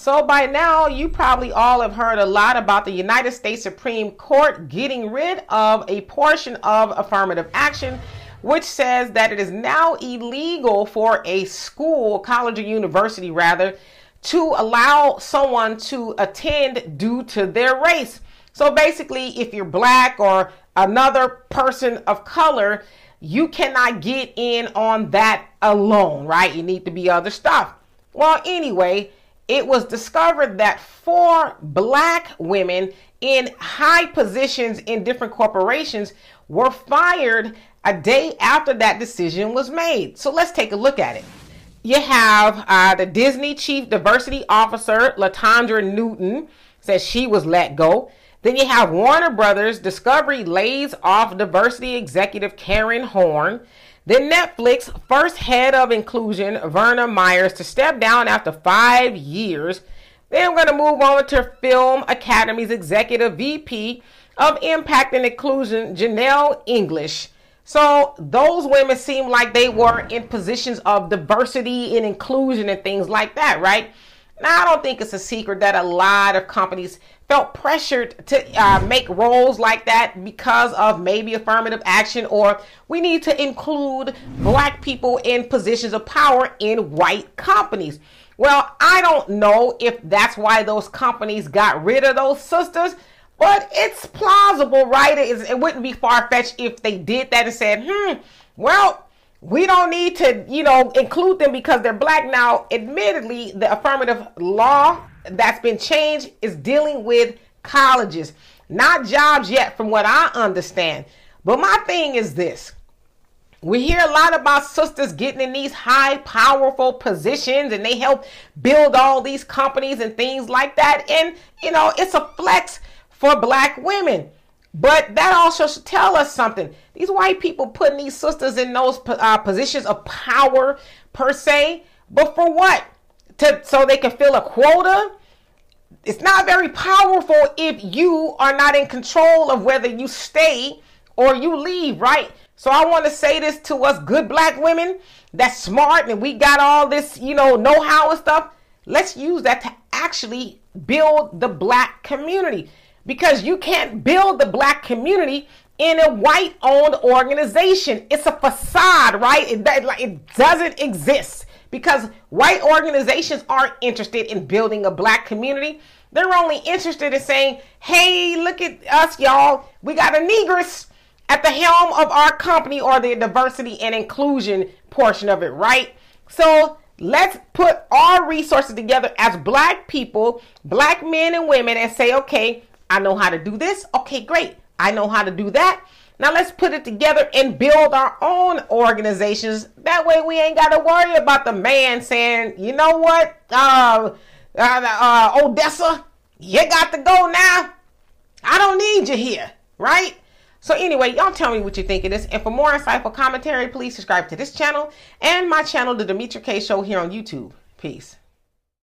So by now, you probably all have heard a lot about the United States Supreme Court getting rid of a portion of affirmative action, which says that it is now illegal for a school, college or university rather, to allow someone to attend due to their race. So basically, if you're black or another person of color, you cannot get in on that alone, right? You need to be other stuff. Well, anyway, it was discovered that four black women in high positions in different corporations were fired a day after that decision was made. So let's take a look at it. You have uh, the Disney Chief Diversity Officer, Latondra Newton, says she was let go. Then you have Warner Brothers Discovery lays off diversity executive Karen Horne. Then Netflix first head of inclusion, Verna Myers, to step down after five years. Then we're going to move on to Film Academy's executive VP of Impact and Inclusion, Jeanell English. So those women seem like they were in positions of diversity and inclusion and things like that, right? Now, I don't think it's a secret that a lot of companies felt pressured to uh, make roles like that because of maybe affirmative action or we need to include black people in positions of power in white companies. Well, I don't know if that's why those companies got rid of those sisters, but it's plausible, right? It, it wouldn't be far fetched if they did that and said, hmm, well, we don't need to, you know, include them because they're black. Now, admittedly, the affirmative law that's been changed is dealing with colleges, not jobs yet, from what I understand. But my thing is this. We hear a lot about sisters getting in these high, powerful positions and they help build all these companies and things like that. And, you know, it's a flex for black women. But that also should tell us something. These white people putting these sisters in those uh, positions of power per se, but for what? To so they can fill a quota. It's not very powerful if you are not in control of whether you stay or you leave, right? So I want to say this to us good black women that's smart and we got all this, you know, know-how and stuff. Let's use that to actually build the black community because you can't build the black community in a white owned organization. It's a facade, right? It, it doesn't exist because white organizations aren't interested in building a black community. They're only interested in saying, hey, look at us, y'all. We got a negress at the helm of our company or the diversity and inclusion portion of it, right? So let's put our resources together as black people, black men and women, and say, okay, I know how to do this. Okay, great. I know how to do that. Now let's put it together and build our own organizations. That way we ain't got to worry about the man saying, you know what, uh, uh, uh, Odessa, you got to go now. I don't need you here, right? So anyway, y'all tell me what you think of this. And for more insightful commentary, please subscribe to this channel and my channel, The Demetra Kaye Show here on YouTube. Peace.